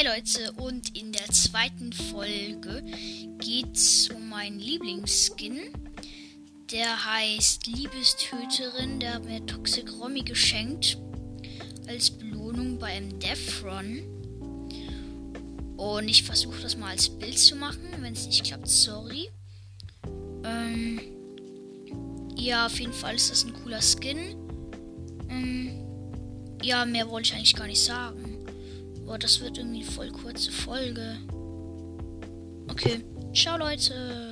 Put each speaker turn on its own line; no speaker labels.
Hi Leute und in der zweiten Folge geht's um meinen Lieblingsskin. Der heißt Liebestöterin, der hat mir Toxic Romy geschenkt als Belohnung bei einem Death Run. Und ich versuche das mal als Bild zu machen. Wenn es nicht klappt, sorry. Ähm, ja, auf jeden Fall ist das ein cooler Skin. Ähm, ja, mehr wollte ich eigentlich gar nicht sagen. Boah, das wird irgendwie voll kurze Folge. Okay, ciao Leute.